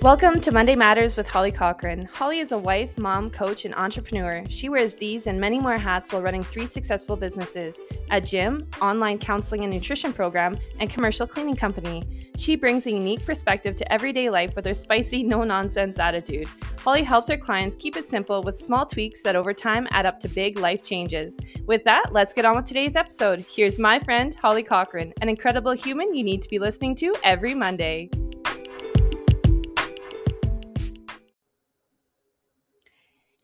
Welcome to Monday Matters with Holly Cochran. Holly is a wife, mom, coach, and entrepreneur. She wears these and many more hats while running three successful businesses a gym, online counseling and nutrition program, and commercial cleaning company. She brings a unique perspective to everyday life with her spicy, no nonsense attitude. Holly helps her clients keep it simple with small tweaks that over time add up to big life changes. With that, let's get on with today's episode. Here's my friend, Holly Cochran, an incredible human you need to be listening to every Monday.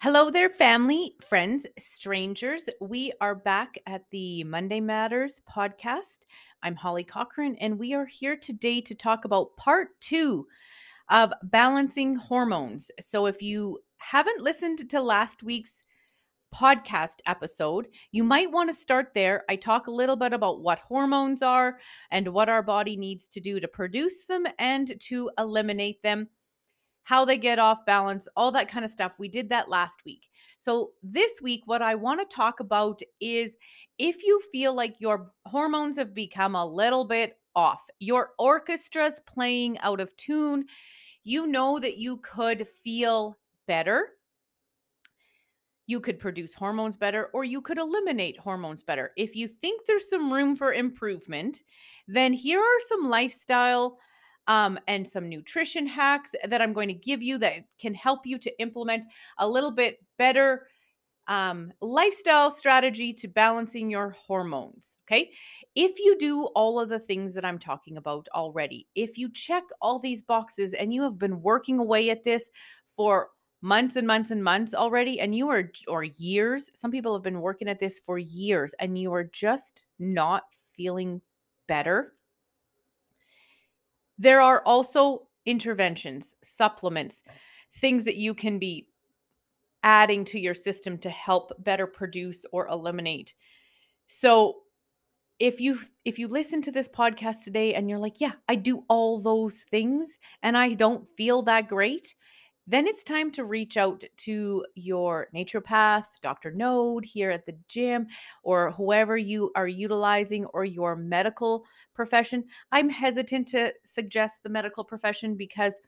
Hello there, family, friends, strangers. We are back at the Monday Matters podcast. I'm Holly Cochran, and we are here today to talk about part two of balancing hormones. So, if you haven't listened to last week's podcast episode, you might want to start there. I talk a little bit about what hormones are and what our body needs to do to produce them and to eliminate them how they get off balance, all that kind of stuff. We did that last week. So, this week, what I want to talk about is if you feel like your hormones have become a little bit off, your orchestra's playing out of tune, you know that you could feel better. You could produce hormones better, or you could eliminate hormones better. If you think there's some room for improvement, then here are some lifestyle um, and some nutrition hacks that I'm going to give you that can help you to implement a little bit better um, lifestyle strategy to balancing your hormones. Okay. If you do all of the things that I'm talking about already, if you check all these boxes and you have been working away at this for months and months and months already, and you are, or years, some people have been working at this for years and you are just not feeling better there are also interventions, supplements, things that you can be adding to your system to help better produce or eliminate. So if you if you listen to this podcast today and you're like, "Yeah, I do all those things and I don't feel that great," then it's time to reach out to your naturopath, Dr. Node here at the gym, or whoever you are utilizing, or your medical profession. I'm hesitant to suggest the medical profession because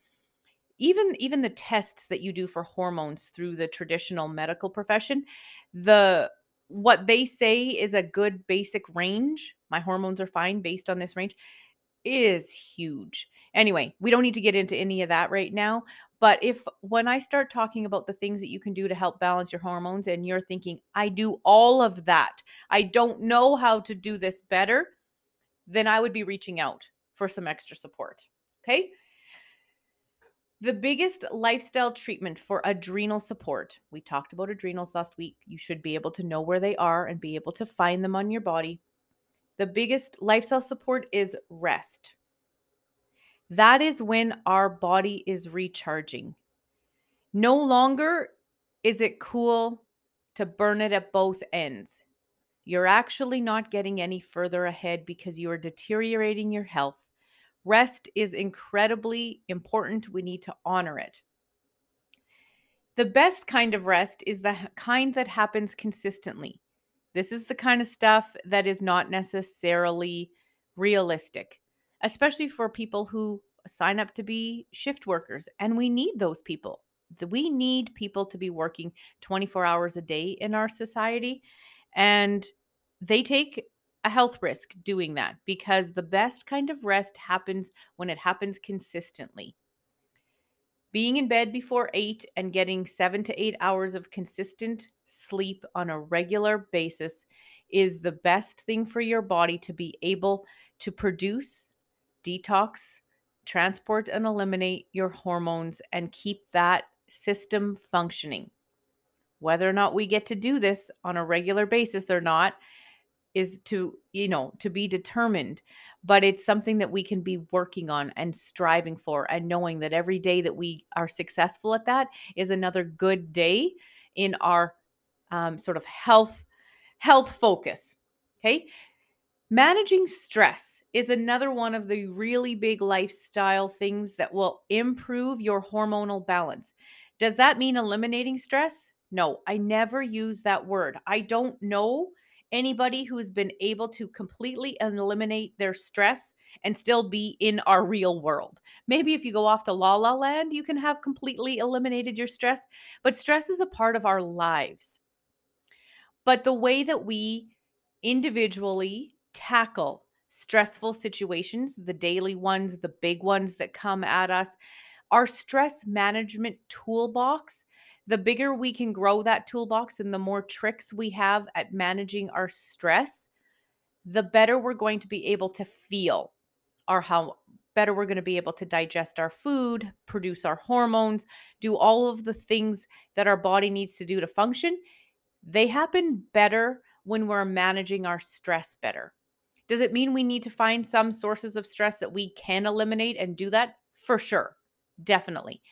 even even the tests that you do for hormones through the traditional medical profession, the what they say is a good basic range. My hormones are fine based on this range is huge. Anyway, we don't need to get into any of that right now, but if when I start talking about the things that you can do to help balance your hormones and you're thinking, I do all of that, I don't know how to do this better, then I would be reaching out for some extra support. Okay. The biggest lifestyle treatment for adrenal support, we talked about adrenals last week. You should be able to know where they are and be able to find them on your body. The biggest lifestyle support is rest. That is when our body is recharging. No longer is it cool to burn it at both ends. You're actually not getting any further ahead because you are deteriorating your health. Rest is incredibly important. We need to honor it. The best kind of rest is the kind that happens consistently. This is the kind of stuff that is not necessarily realistic especially for people who sign up to be shift workers. And we need those people. We need people to be working 24 hours a day in our society. And they take a health risk doing that because the best kind of rest happens when it happens consistently. Being in bed before eight and getting seven to eight hours of consistent sleep on a regular basis is the best thing for your body to be able to produce detox, transport and eliminate your hormones, and keep that system functioning. Whether or not we get to do this on a regular basis or not is to, you know, to be determined, but it's something that we can be working on and striving for and knowing that every day that we are successful at that is another good day in our um, sort of health health focus. Okay. Managing stress is another one of the really big lifestyle things that will improve your hormonal balance. Does that mean eliminating stress? No, I never use that word. I don't know anybody who's been able to completely eliminate their stress and still be in our real world. Maybe if you go off to La La Land, you can have completely eliminated your stress, but stress is a part of our lives. But the way that we individually tackle stressful situations, the daily ones, the big ones that come at us, our stress management toolbox the bigger we can grow that toolbox and the more tricks we have at managing our stress, the better we're going to be able to feel, or how better we're going to be able to digest our food, produce our hormones, do all of the things that our body needs to do to function. They happen better when we're managing our stress better. Does it mean we need to find some sources of stress that we can eliminate and do that? For sure. Definitely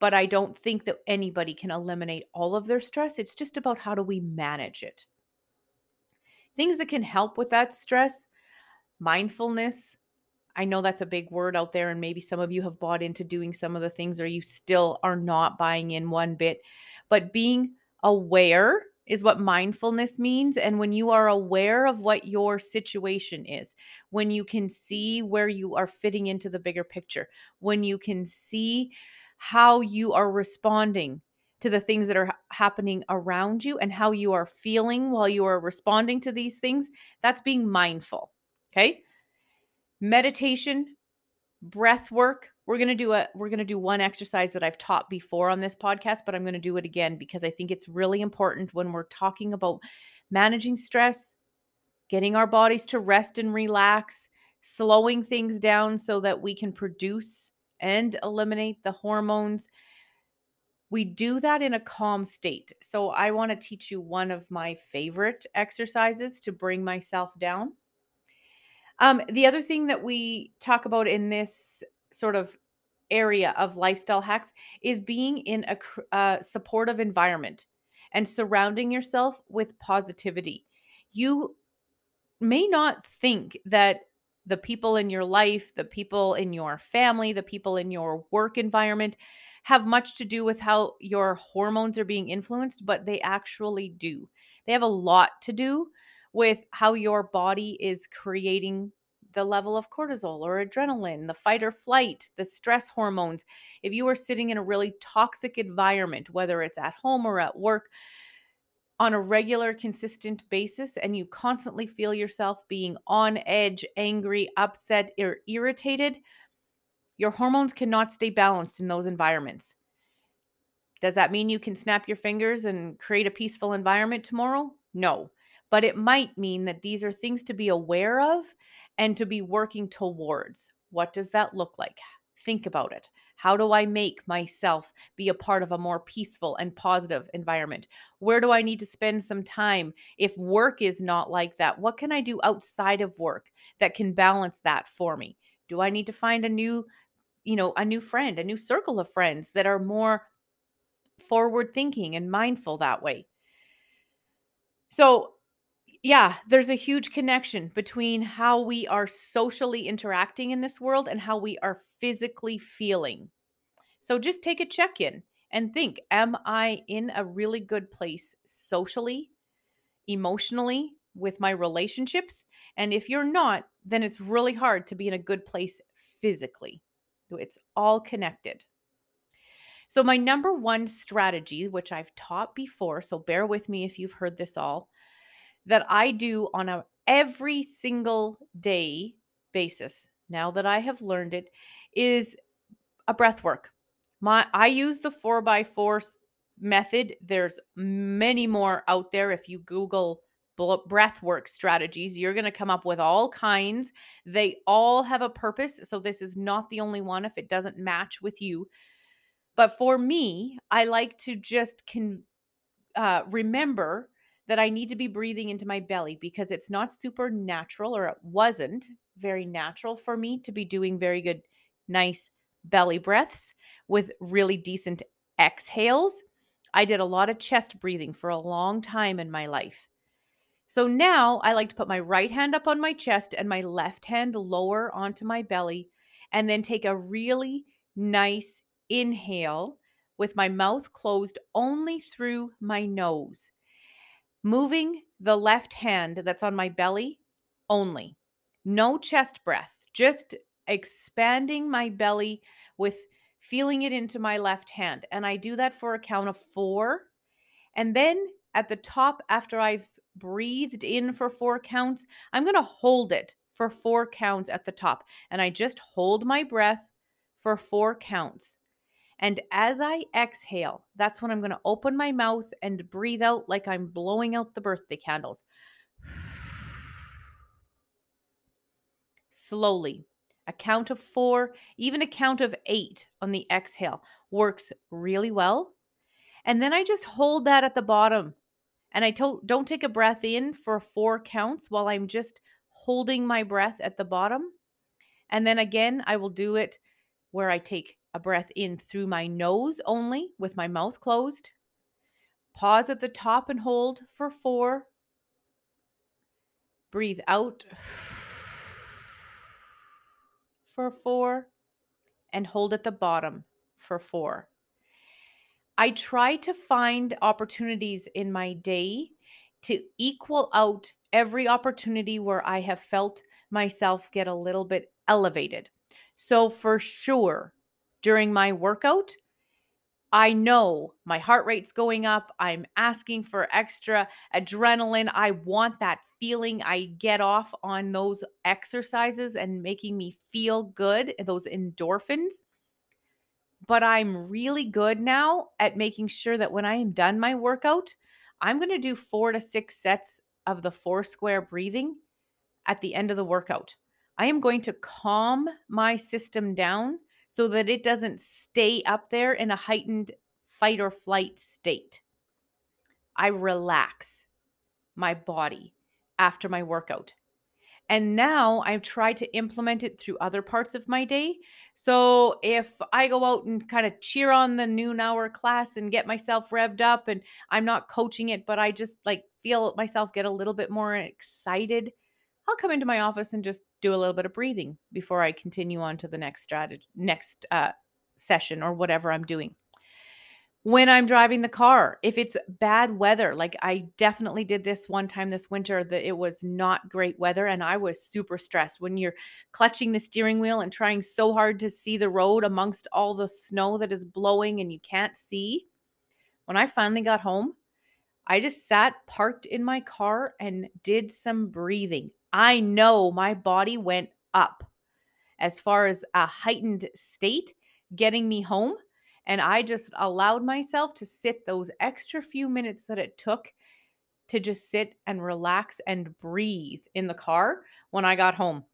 but I don't think that anybody can eliminate all of their stress. It's just about how do we manage it. Things that can help with that stress, mindfulness. I know that's a big word out there, and maybe some of you have bought into doing some of the things, or you still are not buying in one bit. But being aware is what mindfulness means. And when you are aware of what your situation is, when you can see where you are fitting into the bigger picture, when you can see how you are responding to the things that are happening around you and how you are feeling while you are responding to these things. That's being mindful. Okay. Meditation, breath work. We're going to do a we're going to do one exercise that I've taught before on this podcast, but I'm going to do it again because I think it's really important when we're talking about managing stress, getting our bodies to rest and relax, slowing things down so that we can produce and eliminate the hormones. We do that in a calm state. So, I want to teach you one of my favorite exercises to bring myself down. Um, the other thing that we talk about in this sort of area of lifestyle hacks is being in a uh, supportive environment and surrounding yourself with positivity. You may not think that the people in your life, the people in your family, the people in your work environment have much to do with how your hormones are being influenced, but they actually do. They have a lot to do with how your body is creating the level of cortisol or adrenaline, the fight or flight, the stress hormones. If you are sitting in a really toxic environment, whether it's at home or at work, on a regular, consistent basis, and you constantly feel yourself being on edge, angry, upset, or irritated, your hormones cannot stay balanced in those environments. Does that mean you can snap your fingers and create a peaceful environment tomorrow? No. But it might mean that these are things to be aware of and to be working towards. What does that look like? Think about it. How do I make myself be a part of a more peaceful and positive environment? Where do I need to spend some time? If work is not like that, what can I do outside of work that can balance that for me? Do I need to find a new, you know, a new friend, a new circle of friends that are more forward thinking and mindful that way? So, yeah, there's a huge connection between how we are socially interacting in this world and how we are physically feeling. So just take a check in and think Am I in a really good place socially, emotionally, with my relationships? And if you're not, then it's really hard to be in a good place physically. It's all connected. So, my number one strategy, which I've taught before, so bear with me if you've heard this all, that I do on a every single day basis now that I have learned it is a breath work. My I use the 4 by 4 method. There's many more out there if you google breath work strategies you're going to come up with all kinds they all have a purpose so this is not the only one if it doesn't match with you but for me i like to just can uh, remember that I need to be breathing into my belly because it's not super natural or it wasn't very natural for me to be doing very good, nice belly breaths with really decent exhales. I did a lot of chest breathing for a long time in my life. So now I like to put my right hand up on my chest and my left hand lower onto my belly, and then take a really nice inhale with my mouth closed only through my nose moving the left hand that's on my belly only. No chest breath, just expanding my belly with feeling it into my left hand. And I do that for a count of four. And then at the top, after I've breathed in for four counts, I'm going to hold it for four counts at the top. And I just hold my breath for four counts. And as I exhale, that's when I'm going to open my mouth and breathe out like I'm blowing out the birthday candles. Slowly, a count of four, even a count of eight on the exhale works really well. And then I just hold that at the bottom. And I to- don't take a breath in for four counts while I'm just holding my breath at the bottom. And then again, I will do it where I take a breath in through my nose only with my mouth closed. Pause at the top and hold for four. Breathe out for four and hold at the bottom for four. I try to find opportunities in my day to equal out every opportunity where I have felt myself get a little bit elevated. So, for sure, during my workout, I know my heart rate's going up. I'm asking for extra adrenaline. I want that feeling I get off on those exercises and making me feel good, those endorphins. But I'm really good now at making sure that when I am done my workout, I'm going to do four to six sets of the four square breathing at the end of the workout. I am going to calm my system down so that it doesn't stay up there in a heightened fight or flight state. I relax my body after my workout. And now I've tried to implement it through other parts of my day. So if I go out and kind of cheer on the noon hour class and get myself revved up, and I'm not coaching it, but I just like feel myself get a little bit more excited, I'll come into my office and just do a little bit of breathing before I continue on to the next strategy, next uh, session or whatever I'm doing. When I'm driving the car, if it's bad weather, like I definitely did this one time this winter, that it was not great weather and I was super stressed. When you're clutching the steering wheel and trying so hard to see the road amongst all the snow that is blowing and you can't see. When I finally got home, I just sat parked in my car and did some breathing. I know my body went up as far as a heightened state getting me home. And I just allowed myself to sit those extra few minutes that it took to just sit and relax and breathe in the car when I got home.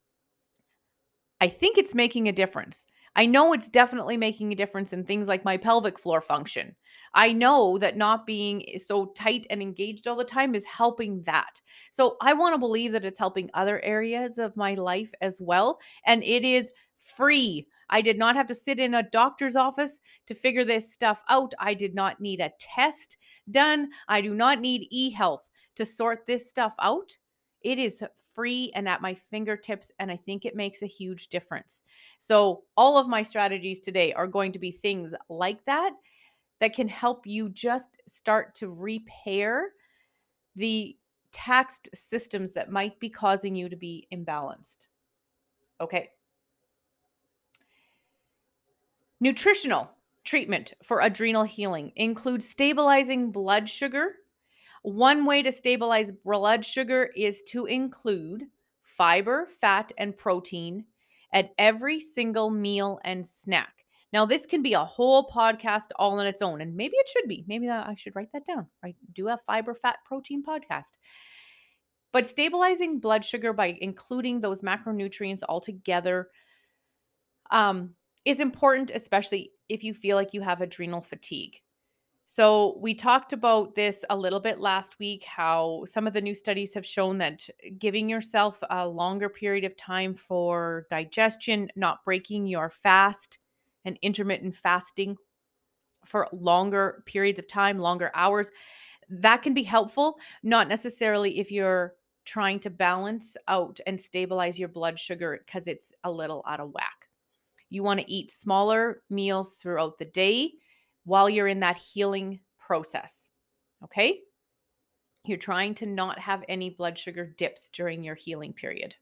I think it's making a difference. I know it's definitely making a difference in things like my pelvic floor function. I know that not being eh, so tight and engaged all the time is helping that. So I want to believe that it's helping other areas of my life as well. And it is free. I did not have to sit in a doctor's office to figure this stuff out. I did not need a test done. I do not need e health to sort this stuff out. It is free and at my fingertips. And I think it makes a huge difference. So, all of my strategies today are going to be things like that that can help you just start to repair the taxed systems that might be causing you to be imbalanced. Okay. Nutritional treatment for adrenal healing includes stabilizing blood sugar one way to stabilize blood sugar is to include fiber, fat, and protein at every single meal and snack. Now, this can be a whole podcast all on its own, and maybe it should be. Maybe I should write that down. Right? Do a fiber, fat, protein podcast. But stabilizing blood sugar by including those macronutrients all together um, is important, especially if you feel like you have adrenal fatigue. So, we talked about this a little bit last week how some of the new studies have shown that giving yourself a longer period of time for digestion, not breaking your fast and intermittent fasting for longer periods of time, longer hours, that can be helpful. Not necessarily if you're trying to balance out and stabilize your blood sugar because it's a little out of whack. You want to eat smaller meals throughout the day while you're in that healing process. Okay? You're trying to not have any blood sugar dips during your healing period.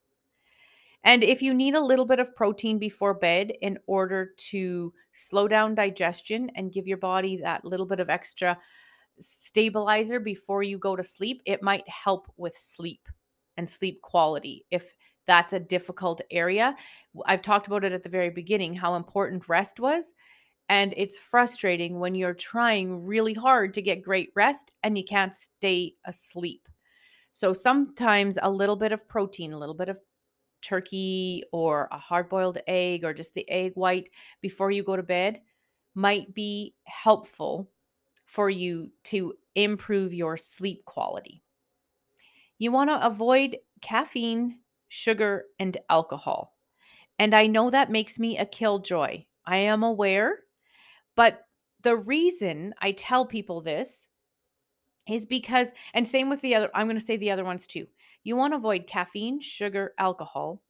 And if you need a little bit of protein before bed in order to slow down digestion and give your body that little bit of extra stabilizer before you go to sleep, it might help with sleep and sleep quality if that's a difficult area. I've talked about it at the very beginning how important rest was. And it's frustrating when you're trying really hard to get great rest and you can't stay asleep. So sometimes a little bit of protein, a little bit of turkey or a hard boiled egg or just the egg white before you go to bed might be helpful for you to improve your sleep quality. You want to avoid caffeine, sugar, and alcohol. And I know that makes me a killjoy. I am aware, but the reason I tell people this is because, and same with the other, I'm going to say the other ones too. You want to avoid caffeine, sugar, alcohol,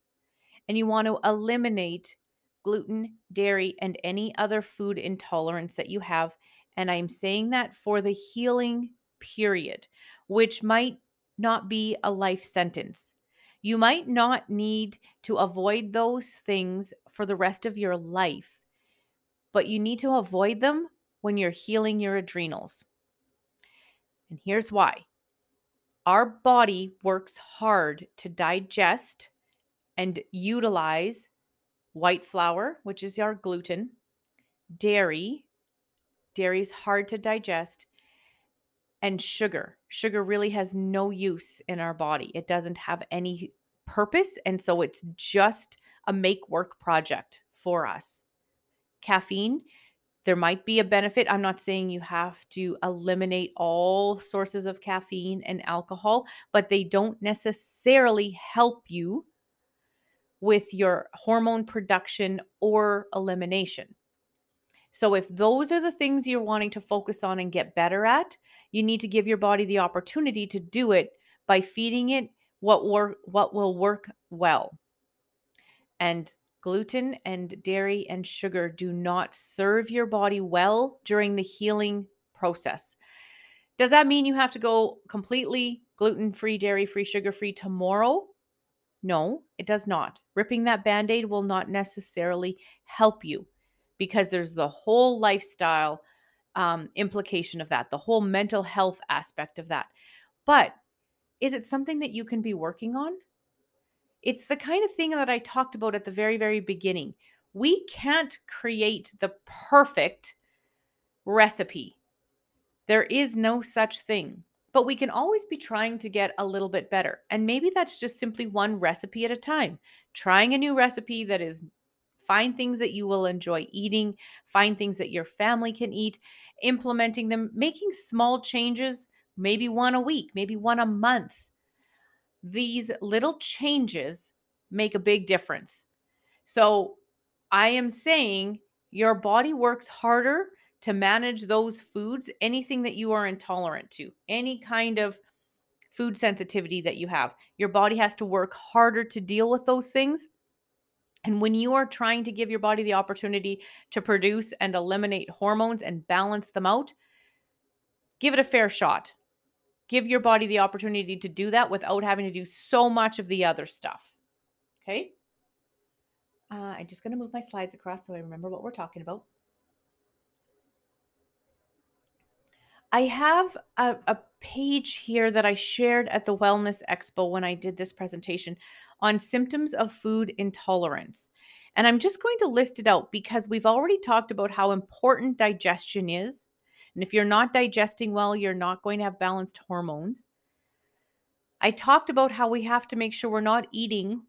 and you want to eliminate gluten, dairy, and any other food intolerance that you have. And I'm saying that for the healing period, which might not be a life sentence. You might not need to avoid those things for the rest of your life, but you need to avoid them when you're healing your adrenals. And here's why our body works hard to digest and utilize white flour, which is our gluten, dairy, dairy is hard to digest, and sugar. Sugar really has no use in our body. It doesn't have any purpose. And so it's just a make work project for us. Caffeine there might be a benefit. I'm not saying you have to eliminate all sources of caffeine and alcohol, but they don't necessarily help you with your hormone production or elimination. So, if those are the things you're wanting to focus on and get better at, you need to give your body the opportunity to do it by feeding it what work what will work well. And Gluten and dairy and sugar do not serve your body well during the healing process. Does that mean you have to go completely gluten free, dairy free, sugar free tomorrow? No, it does not. Ripping that band aid will not necessarily help you because there's the whole lifestyle um, implication of that, the whole mental health aspect of that. But is it something that you can be working on? It's the kind of thing that I talked about at the very, very beginning. We can't create the perfect recipe. There is no such thing, but we can always be trying to get a little bit better. And maybe that's just simply one recipe at a time. Trying a new recipe that is find things that you will enjoy eating, find things that your family can eat, implementing them, making small changes, maybe one a week, maybe one a month these little changes make a big difference. So I am saying your body works harder to manage those foods, anything that you are intolerant to, any kind of food sensitivity that you have. Your body has to work harder to deal with those things. And when you are trying to give your body the opportunity to produce and eliminate hormones and balance them out, give it a fair shot give your body the opportunity to do that without having to do so much of the other stuff. Okay. Uh, I'm just going to move my slides across so I remember what we're talking about. I have a, a, page here that I shared at the Wellness Expo when I did this presentation on symptoms of food intolerance. And I'm just going to list it out because we've already talked about how important digestion is and if you're not digesting well, you're not going to have balanced hormones. I talked about how we have to make sure we're not eating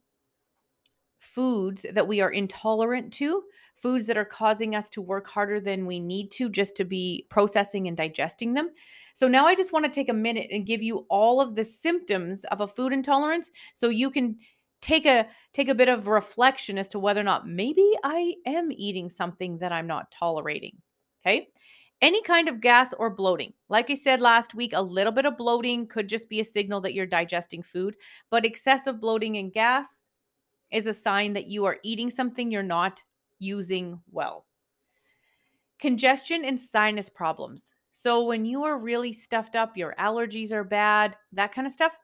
foods that we are intolerant to, foods that are causing us to work harder than we need to just to be processing and digesting them. So now I just want to take a minute and give you all of the symptoms of a food intolerance so you can take a take a bit of reflection as to whether or not maybe I am eating something that I'm not tolerating. Okay? Any kind of gas or bloating. Like I said last week, a little bit of bloating could just be a signal that you're digesting food, but excessive bloating and gas is a sign that you are eating something you're not using well. Congestion and sinus problems. So when you are really stuffed up, your allergies are bad, that kind of stuff,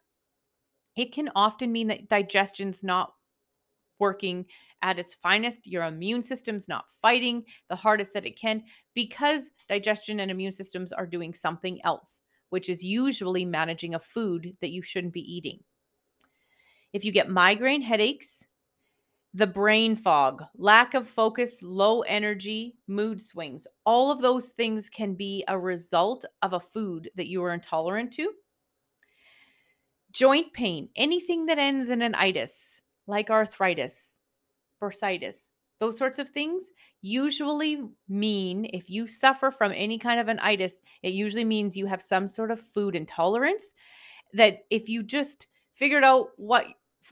it can often mean that digestion's not working at its finest. Your immune system's not fighting the hardest that it can because digestion and immune systems are doing something else, which is usually managing a food that you shouldn't be eating. If you get migraine headaches, the brain fog, lack of focus, low energy, mood swings, all of those things can be a result of a food that you are intolerant to. Joint pain, anything that ends in an itis, like arthritis, bursitis, those sorts of things usually mean if you suffer from any kind of an itis, it usually means you have some sort of food intolerance. That if you just figured out what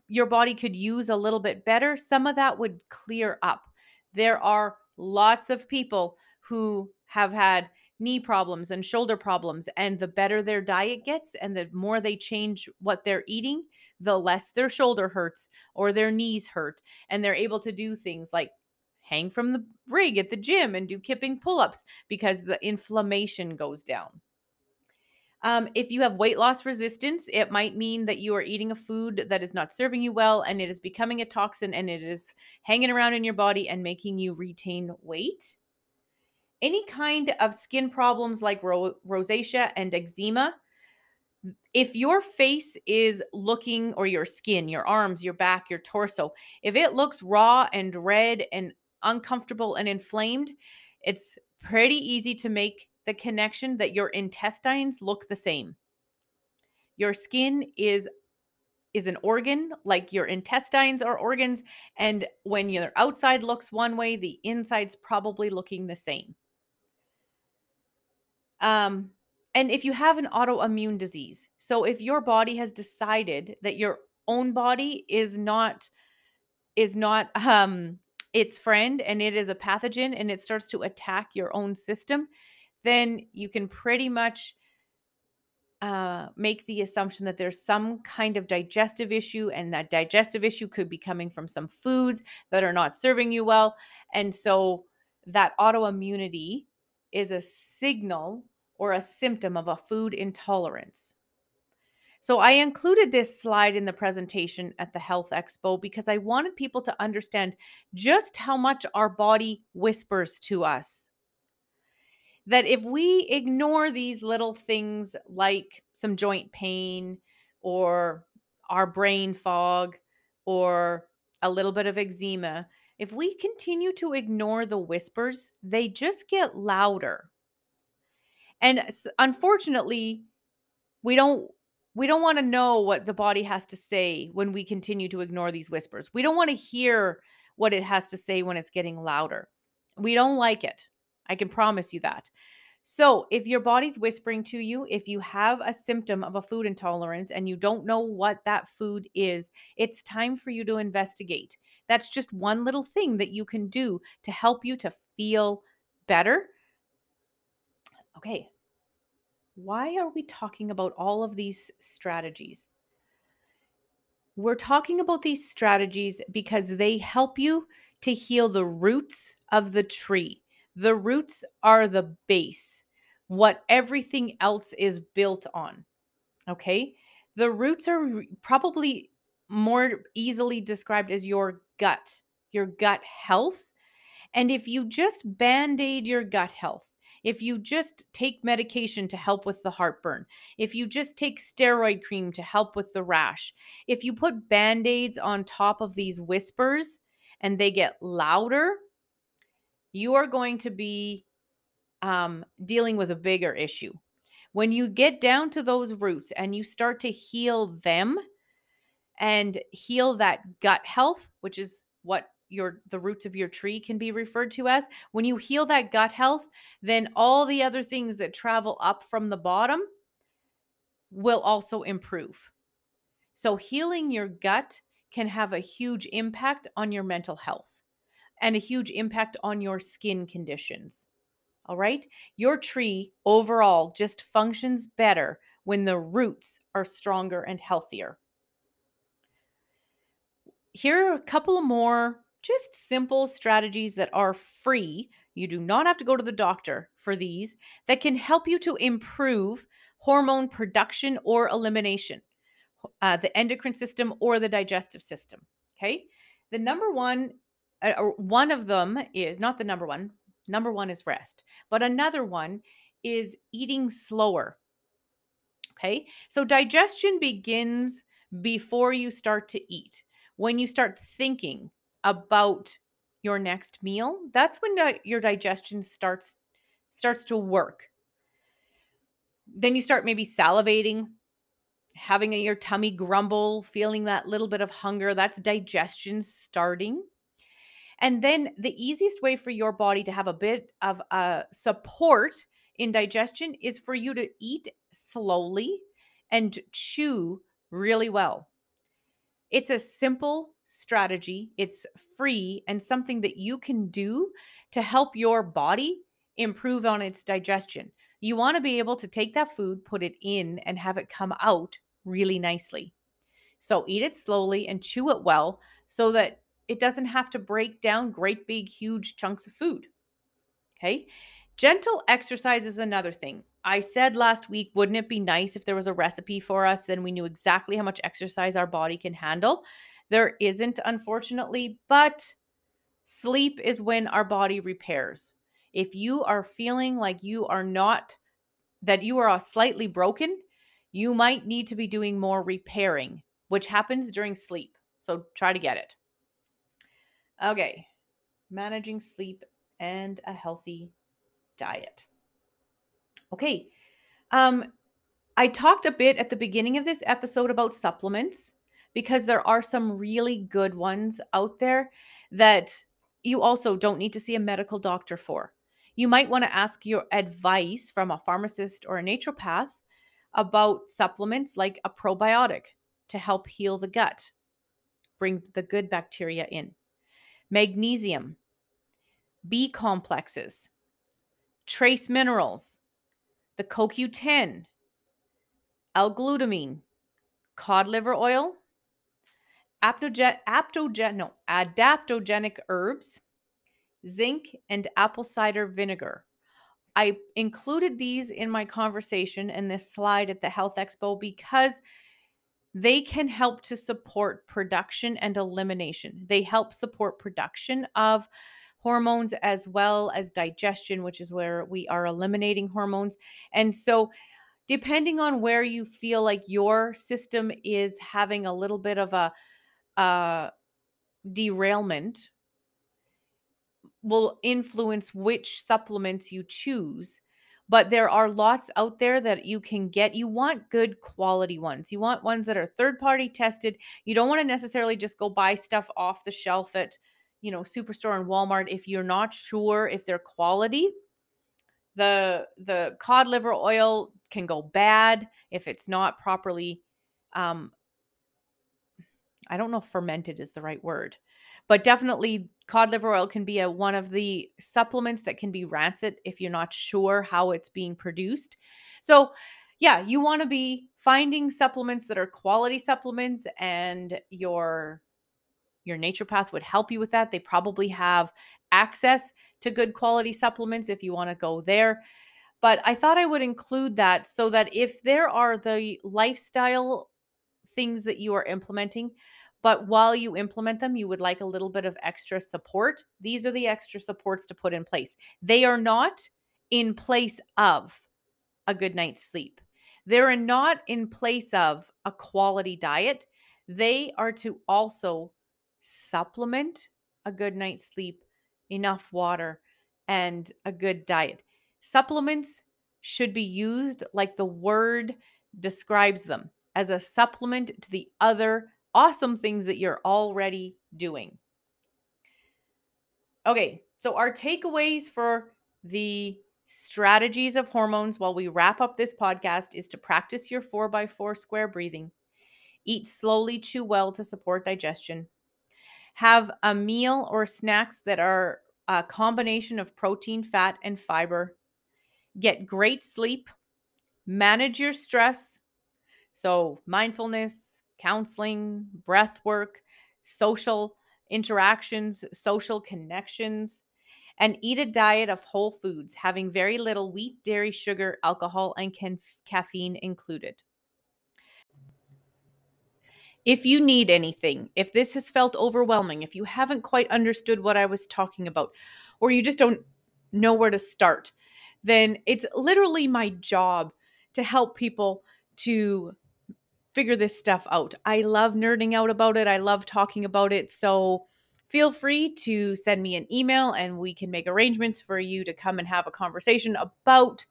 your body could use a little bit better, some of that would clear up. There are lots of people who have had knee problems and shoulder problems, and the better their diet gets and the more they change what they're eating, the less their shoulder hurts or their knees hurt. And they're able to do things like hang from the rig at the gym and do kipping pull ups because the inflammation goes down. Um, if you have weight loss resistance, it might mean that you are eating a food that is not serving you well and it is becoming a toxin and it is hanging around in your body and making you retain weight. Any kind of skin problems like ro- rosacea and eczema, if your face is looking, or your skin, your arms, your back, your torso, if it looks raw and red and uncomfortable and inflamed, it's pretty easy to make the connection that your intestines look the same. Your skin is is an organ like your intestines are organs and when your outside looks one way the inside's probably looking the same um and if you have an autoimmune disease so if your body has decided that your own body is not is not um its friend and it is a pathogen and it starts to attack your own system then you can pretty much uh, make the assumption that there's some kind of digestive issue, and that digestive issue could be coming from some foods that are not serving you well. And so that autoimmunity is a signal or a symptom of a food intolerance. So I included this slide in the presentation at the Health Expo because I wanted people to understand just how much our body whispers to us that if we ignore these little things like some joint pain or our brain fog or a little bit of eczema, if we continue to ignore the whispers, they just get louder. And unfortunately, we don't we don't want to know what the body has to say when we continue to ignore these whispers. We don't want to hear what it has to say when it's getting louder. We don't like it. I can promise you that. So, if your body's whispering to you, if you have a symptom of a food intolerance and you don't know what that food is, it's time for you to investigate. That's just one little thing that you can do to help you to feel better. Okay. Why are we talking about all of these strategies? We're talking about these strategies because they help you to heal the roots of the tree. The roots are the base, what everything else is built on. Okay. The roots are probably more easily described as your gut, your gut health. And if you just band aid your gut health, if you just take medication to help with the heartburn, if you just take steroid cream to help with the rash, if you put band aids on top of these whispers and they get louder, you are going to be um, dealing with a bigger issue. When you get down to those roots and you start to heal them and heal that gut health, which is what your the roots of your tree can be referred to as when you heal that gut health then all the other things that travel up from the bottom will also improve so healing your gut can have a huge impact on your mental health and a huge impact on your skin conditions. All right. Your tree overall just functions better when the roots are stronger and healthier. Here are a couple more just simple strategies that are free. You do not have to go to the doctor for these that can help you to improve hormone production or elimination, uh, the endocrine system or the digestive system. Okay. The number one, uh, one of them is not the number one, number one is rest, but another one is eating slower. Okay. So digestion begins before you start to eat. When you start thinking about your next meal, that's when di- your digestion starts starts to work. Then you start maybe salivating, having a, your tummy grumble, feeling that little bit of hunger. That's digestion starting. And then the easiest way for your body to have a bit of uh, support in digestion is for you to eat slowly and chew really well. It's a simple strategy, it's free, and something that you can do to help your body improve on its digestion. You want to be able to take that food, put it in, and have it come out really nicely. So eat it slowly and chew it well so that it doesn't have to break down great big huge chunks of food. Okay? Gentle exercise is another thing. I said last week, wouldn't it be nice if there was a recipe for us? Then we knew exactly how much exercise our body can handle. There isn't, unfortunately, but sleep is when our body repairs. If you are feeling like you are not, that you are uh, slightly broken, you might need to be doing more repairing, which happens during sleep. So try to get it. Okay, managing sleep and a healthy diet. Okay. Um, I talked a bit at the beginning of this episode about supplements because there are some really good ones out there that you also don't need to see a medical doctor for. You might want to ask your advice from a pharmacist or a naturopath about supplements like a probiotic to help heal the gut, bring the good bacteria in, magnesium, B complexes, trace minerals, the CoQ10, L-glutamine, cod liver oil, aptogen, aptogen, no, adaptogenic herbs, zinc, and apple cider vinegar. I included these in my conversation and this slide at the Health Expo because they can help to support production and elimination. They help support production of hormones as well as digestion, which is where we are eliminating hormones. And so, depending on where you feel like your system is having a little bit of a uh, derailment, will influence which supplements you choose. But there are lots out there that you can get. You want good quality ones. You want ones that are third party tested. You don't want to necessarily just go buy stuff off the shelf at you know superstore and walmart if you're not sure if they're quality the the cod liver oil can go bad if it's not properly um i don't know if fermented is the right word but definitely cod liver oil can be a one of the supplements that can be rancid if you're not sure how it's being produced. So yeah you want to be finding supplements that are quality supplements and your your naturopath would help you with that. They probably have access to good quality supplements if you want to go there. But I thought I would include that so that if there are the lifestyle things that you are implementing, but while you implement them, you would like a little bit of extra support, these are the extra supports to put in place. They are not in place of a good night's sleep. They're not in place of a quality diet. They are to also supplement a good night's sleep, enough water, and a good diet. Supplements should be used like the word describes them as a supplement to the other awesome things that you're already doing. Okay, so our takeaways for the strategies of hormones while we wrap up this podcast is to practice your four by four square breathing, eat slowly, chew well to support digestion, have a meal or snacks that are a combination of protein, fat, and fiber. Get great sleep. Manage your stress. So, mindfulness, counseling, breath work, social interactions, social connections, and eat a diet of whole foods, having very little wheat, dairy, sugar, alcohol, and can- caffeine included. If you need anything, if this has felt overwhelming, if you haven't quite understood what I was talking about, or you just don't know where to start, then it's literally my job to help people to figure this stuff out. I love nerding out about it. I love talking about it. So feel free to send me an email and we can make arrangements for you to come and have a conversation about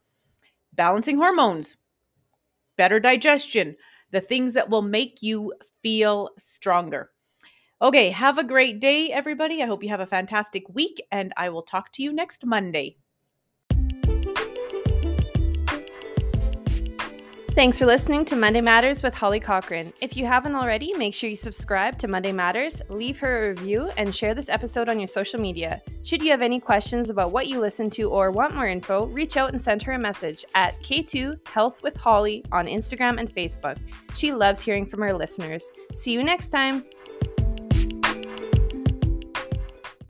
balancing hormones, better digestion, the things that will make you feel stronger. Okay, have a great day, everybody. I hope you have a fantastic week, and I will talk to you next Monday. Thanks for listening to Monday Matters with Holly Cochran. If you haven't already, make sure you subscribe to Monday Matters, leave her a review, and share this episode on your social media. Should you have any questions about what you listen to or want more info, reach out and send her a message at K2 Health with Holly on Instagram and Facebook. She loves hearing from her listeners. See you next time.